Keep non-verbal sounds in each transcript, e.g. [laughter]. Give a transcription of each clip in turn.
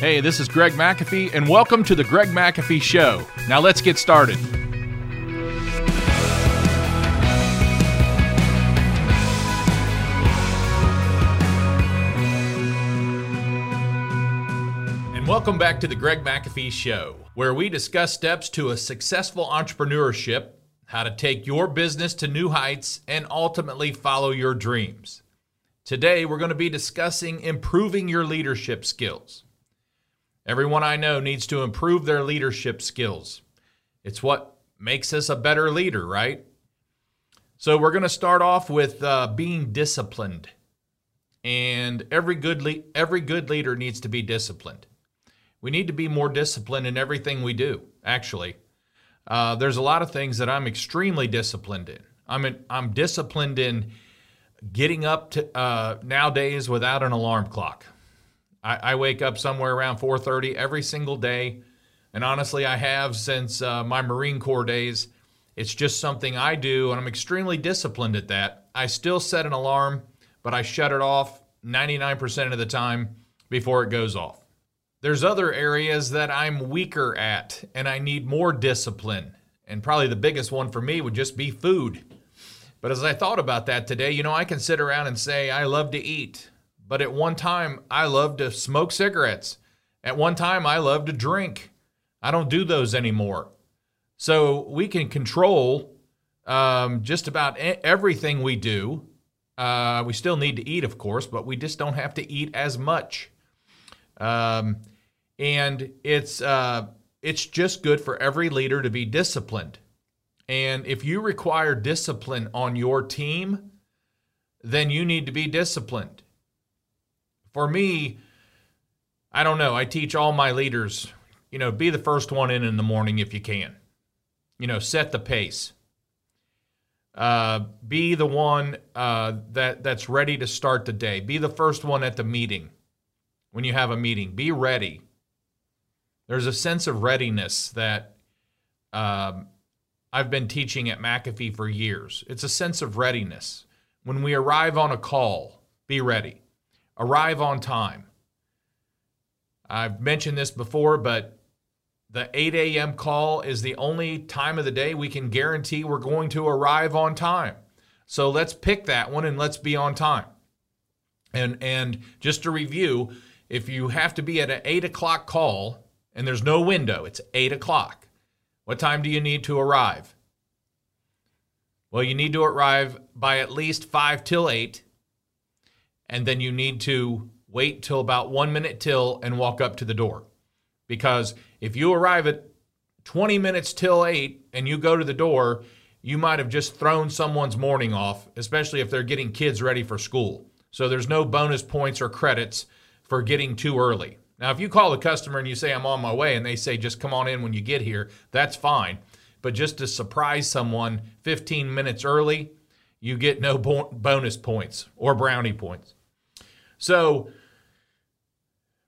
Hey, this is Greg McAfee, and welcome to the Greg McAfee Show. Now let's get started. And welcome back to the Greg McAfee Show, where we discuss steps to a successful entrepreneurship, how to take your business to new heights, and ultimately follow your dreams. Today, we're going to be discussing improving your leadership skills. Everyone I know needs to improve their leadership skills. It's what makes us a better leader, right? So, we're going to start off with uh, being disciplined. And every good, le- every good leader needs to be disciplined. We need to be more disciplined in everything we do, actually. Uh, there's a lot of things that I'm extremely disciplined in. I'm, in, I'm disciplined in getting up to uh, nowadays without an alarm clock. I, I wake up somewhere around 4:30 every single day, and honestly, I have since uh, my Marine Corps days. It's just something I do, and I'm extremely disciplined at that. I still set an alarm, but I shut it off 99% of the time before it goes off. There's other areas that I'm weaker at, and I need more discipline. And probably the biggest one for me would just be food. But as I thought about that today, you know, I can sit around and say, I love to eat. But at one time, I loved to smoke cigarettes. At one time, I loved to drink. I don't do those anymore. So we can control um, just about everything we do. Uh, we still need to eat, of course, but we just don't have to eat as much. Um, and it's uh, it's just good for every leader to be disciplined. And if you require discipline on your team, then you need to be disciplined. For me, I don't know. I teach all my leaders, you know, be the first one in in the morning if you can. You know, set the pace. Uh, be the one uh, that that's ready to start the day. Be the first one at the meeting when you have a meeting. Be ready. There's a sense of readiness that um, I've been teaching at McAfee for years. It's a sense of readiness. When we arrive on a call, be ready. Arrive on time. I've mentioned this before, but the 8 a.m. call is the only time of the day we can guarantee we're going to arrive on time. So let's pick that one and let's be on time. And and just to review, if you have to be at an eight o'clock call and there's no window, it's eight o'clock. What time do you need to arrive? Well, you need to arrive by at least five till eight, and then you need to wait till about one minute till and walk up to the door. Because if you arrive at 20 minutes till eight and you go to the door, you might have just thrown someone's morning off, especially if they're getting kids ready for school. So there's no bonus points or credits for getting too early. Now, if you call the customer and you say, I'm on my way, and they say, just come on in when you get here, that's fine. But just to surprise someone 15 minutes early, you get no bonus points or brownie points. So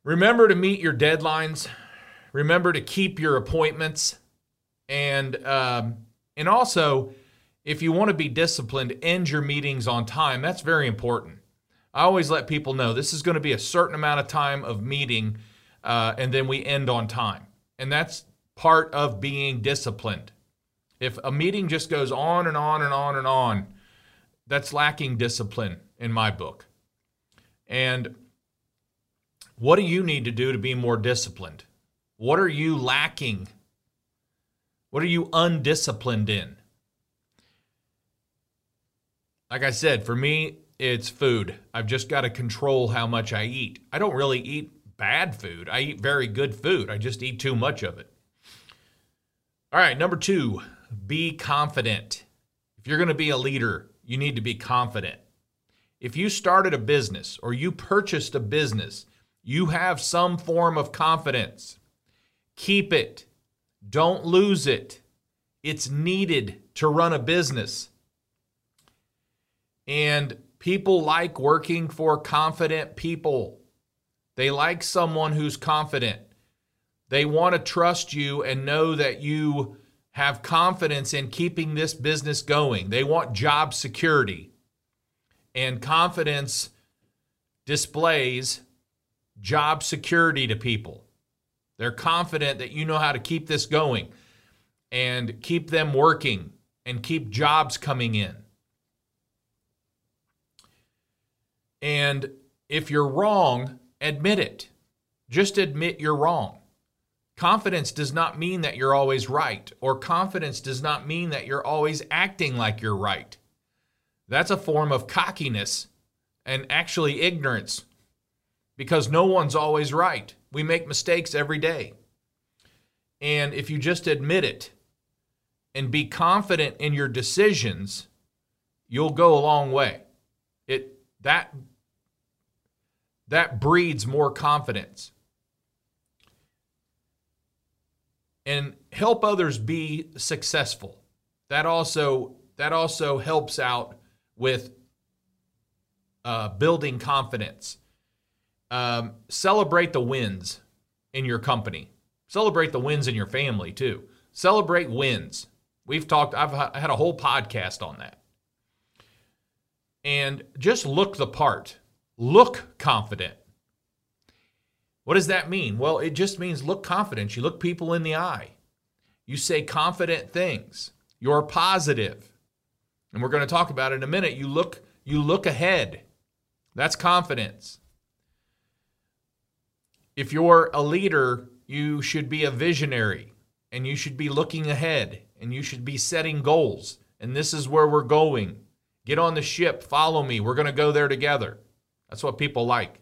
remember to meet your deadlines. Remember to keep your appointments. And, um, and also, if you want to be disciplined, end your meetings on time. That's very important. I always let people know this is going to be a certain amount of time of meeting, uh, and then we end on time. And that's part of being disciplined. If a meeting just goes on and on and on and on, that's lacking discipline in my book. And what do you need to do to be more disciplined? What are you lacking? What are you undisciplined in? Like I said, for me, it's food. I've just got to control how much I eat. I don't really eat bad food. I eat very good food. I just eat too much of it. All right, number two, be confident. If you're going to be a leader, you need to be confident. If you started a business or you purchased a business, you have some form of confidence. Keep it, don't lose it. It's needed to run a business. And People like working for confident people. They like someone who's confident. They want to trust you and know that you have confidence in keeping this business going. They want job security. And confidence displays job security to people. They're confident that you know how to keep this going and keep them working and keep jobs coming in. And if you're wrong, admit it. Just admit you're wrong. Confidence does not mean that you're always right, or confidence does not mean that you're always acting like you're right. That's a form of cockiness and actually ignorance because no one's always right. We make mistakes every day. And if you just admit it and be confident in your decisions, you'll go a long way. It that that breeds more confidence. And help others be successful. That also that also helps out with uh, building confidence. Um, celebrate the wins in your company. Celebrate the wins in your family too. Celebrate wins. We've talked, I've had a whole podcast on that. And just look the part. Look confident. What does that mean? Well, it just means look confident. You look people in the eye. You say confident things. You're positive. And we're going to talk about it in a minute. You look you look ahead. That's confidence. If you're a leader, you should be a visionary and you should be looking ahead and you should be setting goals. And this is where we're going. Get on the ship, follow me. We're going to go there together. That's what people like.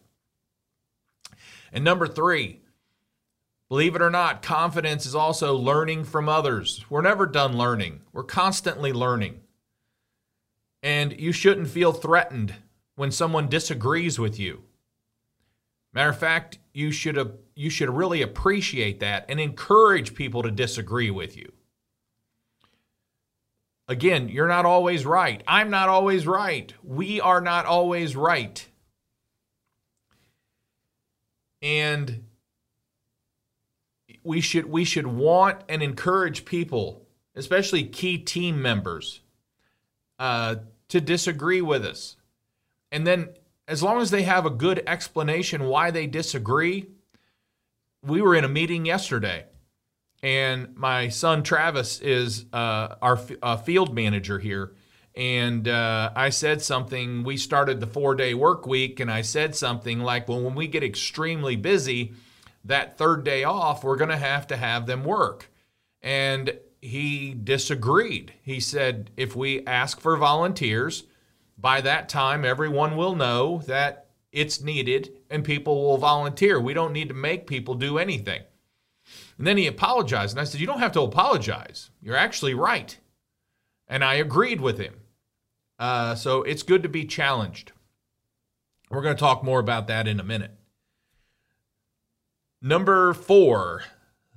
And number three, believe it or not, confidence is also learning from others. We're never done learning, we're constantly learning. And you shouldn't feel threatened when someone disagrees with you. Matter of fact, you should you should really appreciate that and encourage people to disagree with you. Again, you're not always right. I'm not always right. We are not always right. And we should we should want and encourage people, especially key team members, uh, to disagree with us. And then, as long as they have a good explanation why they disagree, we were in a meeting yesterday, and my son Travis is uh, our uh, field manager here. And uh, I said something. We started the four day work week, and I said something like, well, when we get extremely busy, that third day off, we're going to have to have them work. And he disagreed. He said, if we ask for volunteers, by that time, everyone will know that it's needed and people will volunteer. We don't need to make people do anything. And then he apologized. And I said, You don't have to apologize. You're actually right. And I agreed with him. Uh, so it's good to be challenged. We're going to talk more about that in a minute. Number four,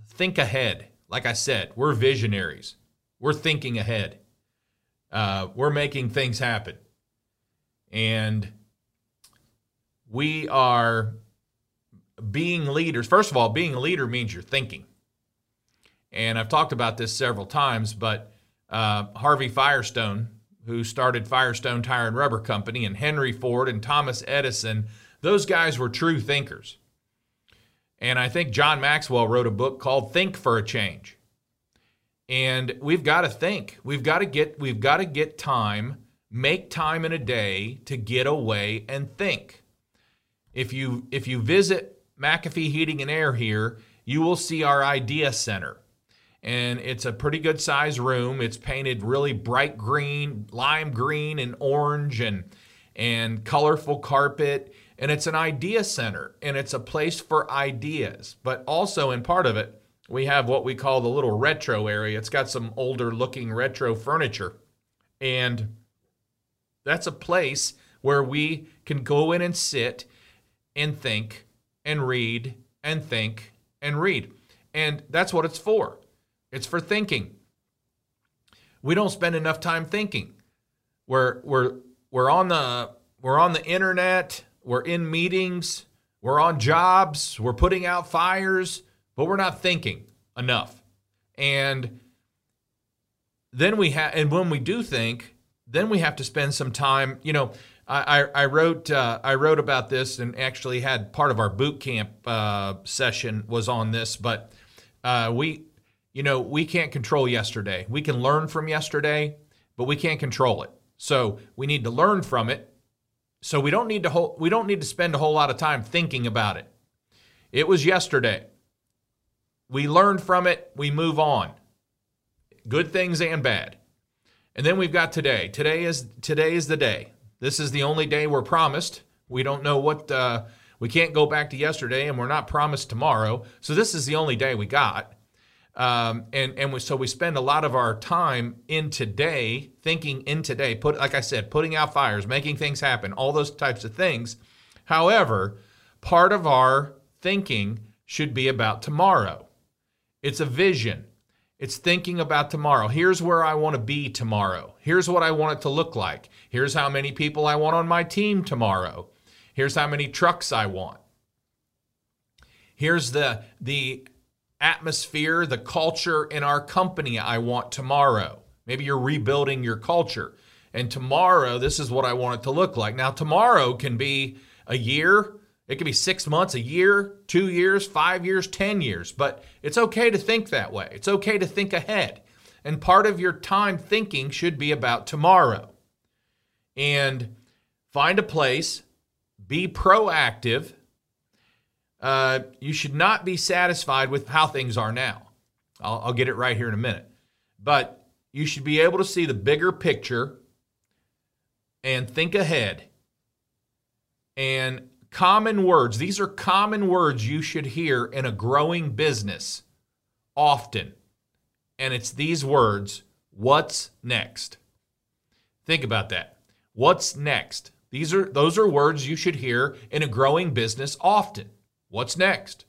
think ahead. Like I said, we're visionaries. We're thinking ahead. Uh, we're making things happen. And we are being leaders. First of all, being a leader means you're thinking. And I've talked about this several times, but uh, Harvey Firestone, who started Firestone Tire and Rubber Company, and Henry Ford and Thomas Edison, those guys were true thinkers. And I think John Maxwell wrote a book called Think for a Change. And we've got to think. We've got to get we've got to get time, make time in a day to get away and think. If you if you visit McAfee Heating and Air here, you will see our idea center. And it's a pretty good size room. It's painted really bright green, lime green and orange and and colorful carpet and it's an idea center and it's a place for ideas. But also, in part of it, we have what we call the little retro area. It's got some older looking retro furniture. And that's a place where we can go in and sit and think and read and think and read. And that's what it's for. It's for thinking. We don't spend enough time thinking. We're we're we're on the we're on the internet we're in meetings, we're on jobs, we're putting out fires, but we're not thinking enough. And then we have, and when we do think, then we have to spend some time. You know, I, I, wrote uh, I wrote about this and actually had part of our boot camp uh, session was on this, but uh, we you know we can't control yesterday. We can learn from yesterday, but we can't control it. So we need to learn from it. So we don't need to we don't need to spend a whole lot of time thinking about it. It was yesterday. We learned from it. We move on. Good things and bad. And then we've got today. Today is today is the day. This is the only day we're promised. We don't know what uh, we can't go back to yesterday, and we're not promised tomorrow. So this is the only day we got. Um, and and we, so we spend a lot of our time in today, thinking in today. Put like I said, putting out fires, making things happen, all those types of things. However, part of our thinking should be about tomorrow. It's a vision. It's thinking about tomorrow. Here's where I want to be tomorrow. Here's what I want it to look like. Here's how many people I want on my team tomorrow. Here's how many trucks I want. Here's the the atmosphere, the culture in our company I want tomorrow. Maybe you're rebuilding your culture. And tomorrow, this is what I want it to look like. Now, tomorrow can be a year, it could be six months, a year, two years, five years, 10 years, but it's okay to think that way. It's okay to think ahead. And part of your time thinking should be about tomorrow. And find a place, be proactive. Uh, you should not be satisfied with how things are now. I'll, I'll get it right here in a minute. But you should be able to see the bigger picture and think ahead and common words. These are common words you should hear in a growing business often. And it's these words what's next? Think about that. What's next? These are those are words you should hear in a growing business often. What's next?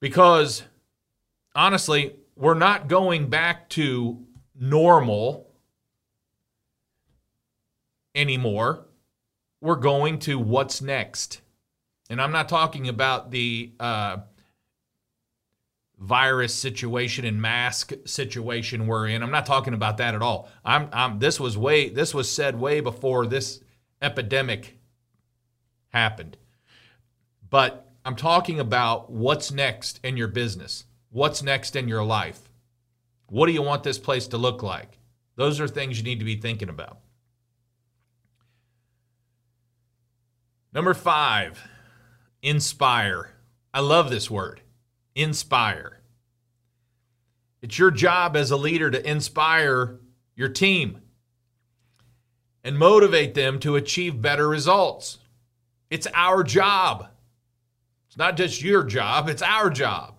Because honestly, we're not going back to normal anymore we're going to what's next. And I'm not talking about the uh, virus situation and mask situation we're in. I'm not talking about that at all. I'm, I'm this was way this was said way before this epidemic happened. But I'm talking about what's next in your business. What's next in your life? What do you want this place to look like? Those are things you need to be thinking about. Number five, inspire. I love this word, inspire. It's your job as a leader to inspire your team and motivate them to achieve better results. It's our job. It's not just your job, it's our job.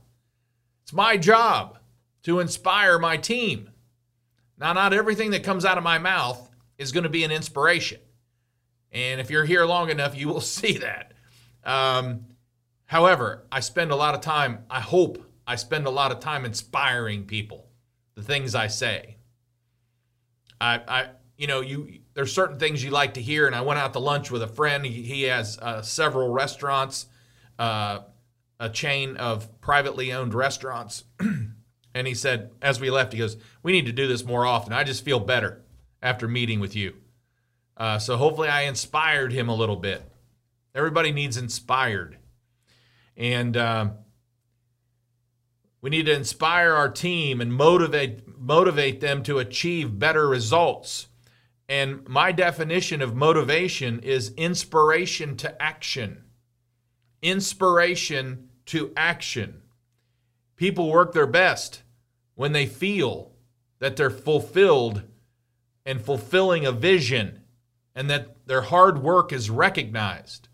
It's my job to inspire my team. Now, not everything that comes out of my mouth is going to be an inspiration. And if you're here long enough, you will [laughs] see that. Um, however, I spend a lot of time, I hope I spend a lot of time inspiring people, the things I say. I, I you know, you there's certain things you like to hear, and I went out to lunch with a friend. He, he has uh, several restaurants, uh, a chain of privately owned restaurants. [clears throat] and he said, as we left, he goes, "We need to do this more often. I just feel better after meeting with you." Uh, so hopefully I inspired him a little bit. Everybody needs inspired. And uh, we need to inspire our team and motivate motivate them to achieve better results. And my definition of motivation is inspiration to action. Inspiration to action. People work their best when they feel that they're fulfilled and fulfilling a vision and that their hard work is recognized.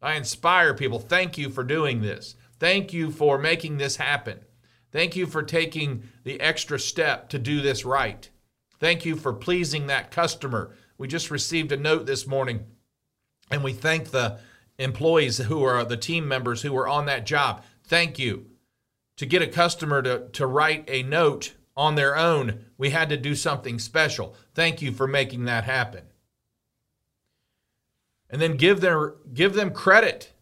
I inspire people. Thank you for doing this. Thank you for making this happen. Thank you for taking the extra step to do this right. Thank you for pleasing that customer. We just received a note this morning and we thank the employees who are the team members who were on that job. Thank you. To get a customer to, to write a note on their own, we had to do something special. Thank you for making that happen and then give their give them credit,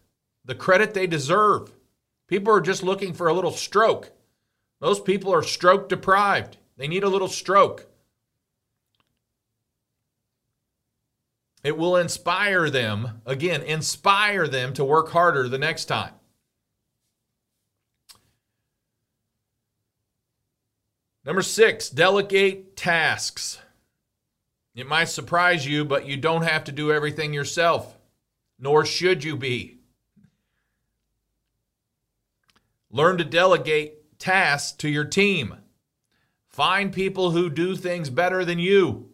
the credit they deserve. People are just looking for a little stroke. Most people are stroke deprived. They need a little stroke. It will inspire them, again, inspire them to work harder the next time. Number six, delegate tasks. It might surprise you, but you don't have to do everything yourself, nor should you be. Learn to delegate tasks to your team. Find people who do things better than you.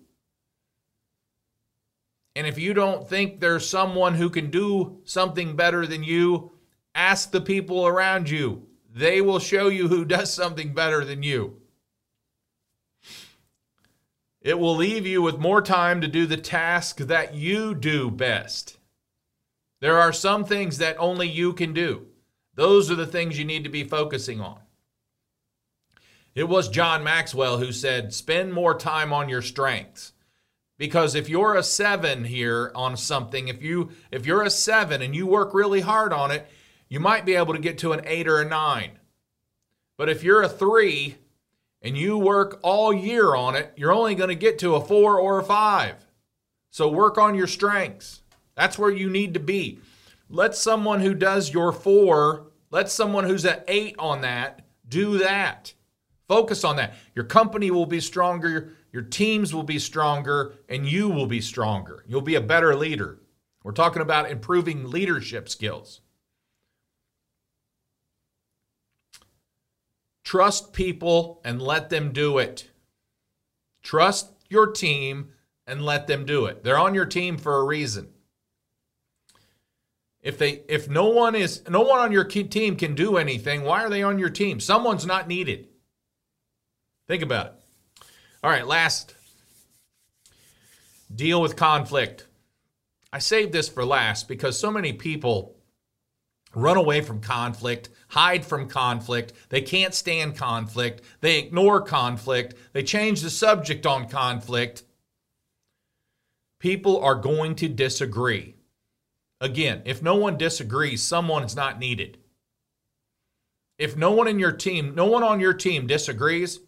And if you don't think there's someone who can do something better than you, ask the people around you. They will show you who does something better than you. It will leave you with more time to do the task that you do best. There are some things that only you can do. Those are the things you need to be focusing on. It was John Maxwell who said, spend more time on your strengths. Because if you're a seven here on something, if you if you're a seven and you work really hard on it, you might be able to get to an eight or a nine. But if you're a three and you work all year on it, you're only going to get to a four or a five. So work on your strengths. That's where you need to be. Let someone who does your four, let someone who's at eight on that do that. Focus on that. Your company will be stronger, your teams will be stronger, and you will be stronger. You'll be a better leader. We're talking about improving leadership skills. Trust people and let them do it. Trust your team and let them do it. They're on your team for a reason. If they if no one is no one on your team can do anything, why are they on your team? Someone's not needed. Think about it. All right, last deal with conflict. I saved this for last because so many people run away from conflict, hide from conflict. They can't stand conflict. They ignore conflict. They change the subject on conflict. People are going to disagree. Again, if no one disagrees, someone is not needed. If no one in your team, no one on your team disagrees,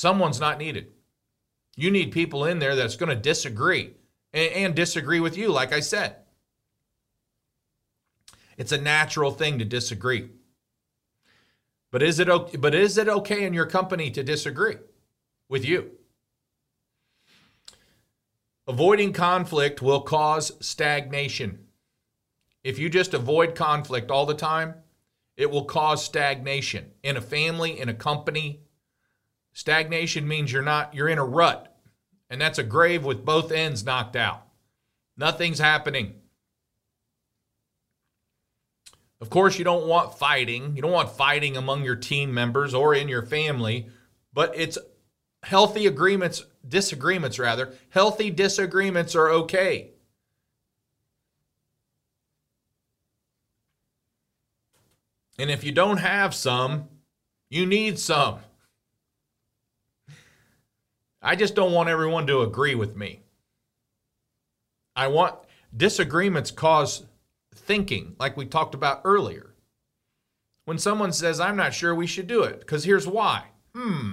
someone's not needed. You need people in there that's going to disagree and, and disagree with you, like I said. It's a natural thing to disagree. But is it okay, but is it okay in your company to disagree with you? Avoiding conflict will cause stagnation. If you just avoid conflict all the time, it will cause stagnation in a family, in a company. Stagnation means you're not you're in a rut. And that's a grave with both ends knocked out. Nothing's happening. Of course, you don't want fighting. You don't want fighting among your team members or in your family, but it's healthy agreements, disagreements rather. Healthy disagreements are okay. And if you don't have some, you need some. I just don't want everyone to agree with me. I want disagreements cause thinking, like we talked about earlier. When someone says, I'm not sure we should do it, because here's why. Hmm.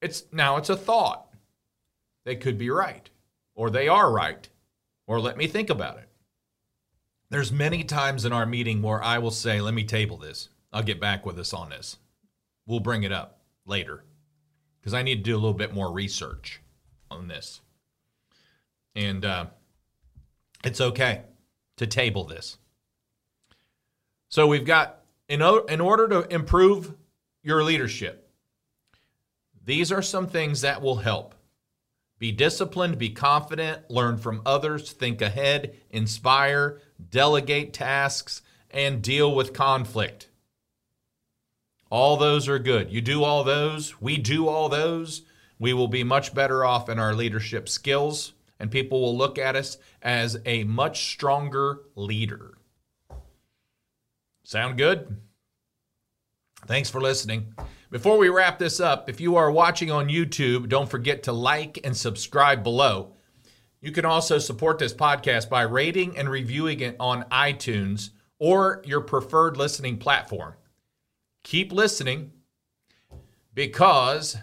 It's now it's a thought. They could be right, or they are right, or let me think about it. There's many times in our meeting where I will say, let me table this. I'll get back with us on this. We'll bring it up later because I need to do a little bit more research on this. And uh, it's okay to table this. So we've got, in, in order to improve your leadership, these are some things that will help. Be disciplined, be confident, learn from others, think ahead, inspire, delegate tasks, and deal with conflict. All those are good. You do all those, we do all those, we will be much better off in our leadership skills and people will look at us as a much stronger leader. Sound good? Thanks for listening. Before we wrap this up, if you are watching on YouTube, don't forget to like and subscribe below. You can also support this podcast by rating and reviewing it on iTunes or your preferred listening platform. Keep listening because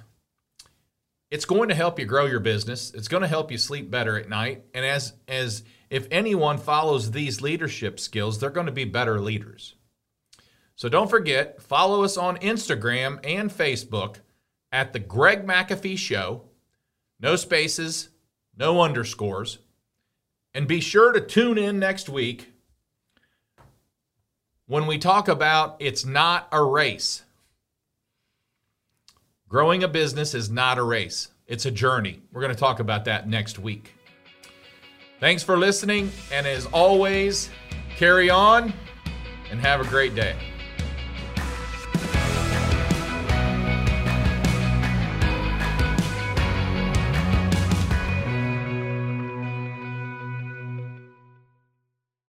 it's going to help you grow your business. It's going to help you sleep better at night. And as as if anyone follows these leadership skills, they're going to be better leaders. So don't forget, follow us on Instagram and Facebook at the Greg McAfee Show. No spaces, no underscores. And be sure to tune in next week when we talk about it's not a race. Growing a business is not a race, it's a journey. We're going to talk about that next week. Thanks for listening, and as always, carry on and have a great day.